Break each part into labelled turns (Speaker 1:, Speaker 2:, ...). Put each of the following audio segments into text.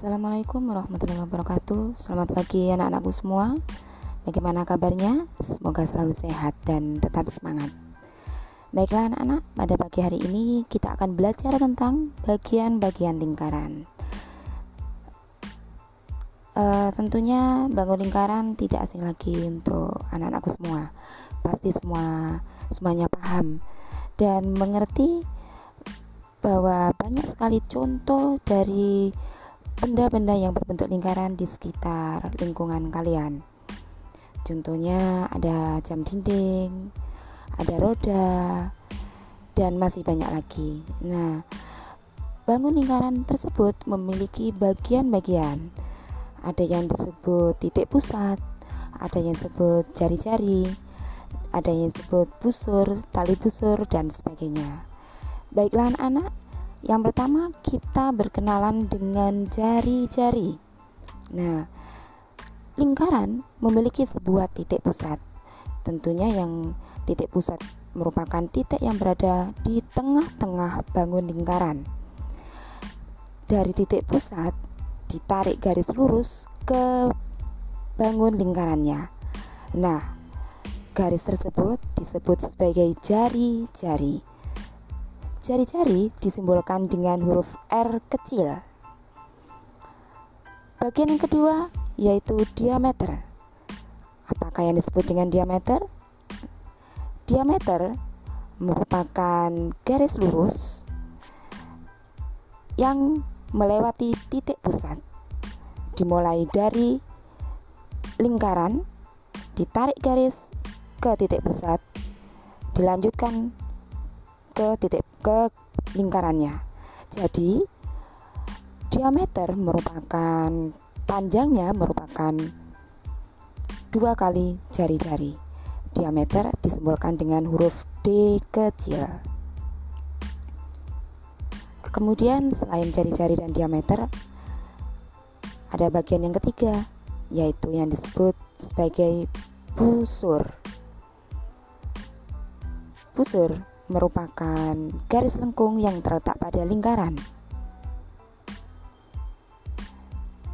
Speaker 1: Assalamualaikum warahmatullahi wabarakatuh. Selamat pagi anak-anakku semua. Bagaimana kabarnya? Semoga selalu sehat dan tetap semangat. Baiklah anak-anak, pada pagi hari ini kita akan belajar tentang bagian-bagian lingkaran. Uh, Tentunya bangun lingkaran tidak asing lagi untuk anak-anakku semua. Pasti semua semuanya paham dan mengerti bahwa banyak sekali contoh dari benda-benda yang berbentuk lingkaran di sekitar lingkungan kalian. Contohnya ada jam dinding, ada roda, dan masih banyak lagi. Nah, bangun lingkaran tersebut memiliki bagian-bagian. Ada yang disebut titik pusat, ada yang disebut jari-jari, ada yang disebut busur, tali busur, dan sebagainya. Baiklah anak-anak, yang pertama, kita berkenalan dengan jari-jari. Nah, lingkaran memiliki sebuah titik pusat. Tentunya yang titik pusat merupakan titik yang berada di tengah-tengah bangun lingkaran. Dari titik pusat ditarik garis lurus ke bangun lingkarannya. Nah, garis tersebut disebut sebagai jari-jari. Jari-jari disimbolkan dengan huruf R kecil. Bagian yang kedua yaitu diameter. Apakah yang disebut dengan diameter? Diameter merupakan garis lurus yang melewati titik pusat. Dimulai dari lingkaran, ditarik garis ke titik pusat, dilanjutkan ke titik ke lingkarannya. Jadi diameter merupakan panjangnya merupakan dua kali jari-jari. Diameter disimbolkan dengan huruf D kecil. Kemudian selain jari-jari dan diameter ada bagian yang ketiga yaitu yang disebut sebagai busur. Busur merupakan garis lengkung yang terletak pada lingkaran.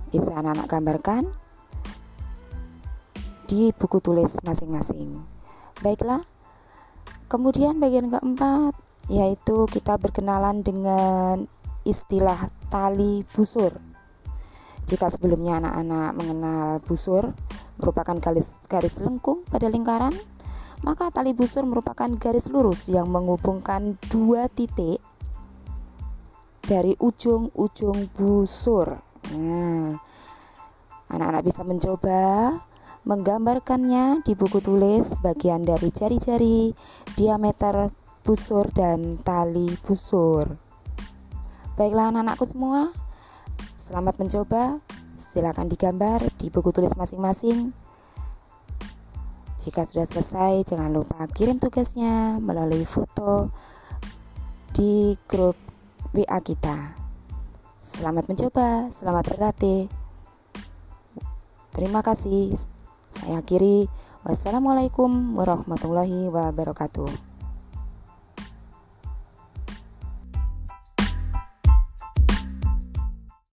Speaker 1: Bisa anak-anak gambarkan di buku tulis masing-masing. Baiklah, kemudian bagian keempat yaitu kita berkenalan dengan istilah tali busur. Jika sebelumnya anak-anak mengenal busur merupakan garis, garis lengkung pada lingkaran, maka tali busur merupakan garis lurus yang menghubungkan dua titik dari ujung-ujung busur. Nah, anak-anak bisa mencoba menggambarkannya di buku tulis bagian dari jari-jari, diameter busur dan tali busur. Baiklah anak-anakku semua, selamat mencoba. Silakan digambar di buku tulis masing-masing. Jika sudah selesai, jangan lupa kirim tugasnya melalui foto di grup WA kita. Selamat mencoba, selamat berlatih. Terima kasih. Saya akhiri. Wassalamualaikum warahmatullahi wabarakatuh.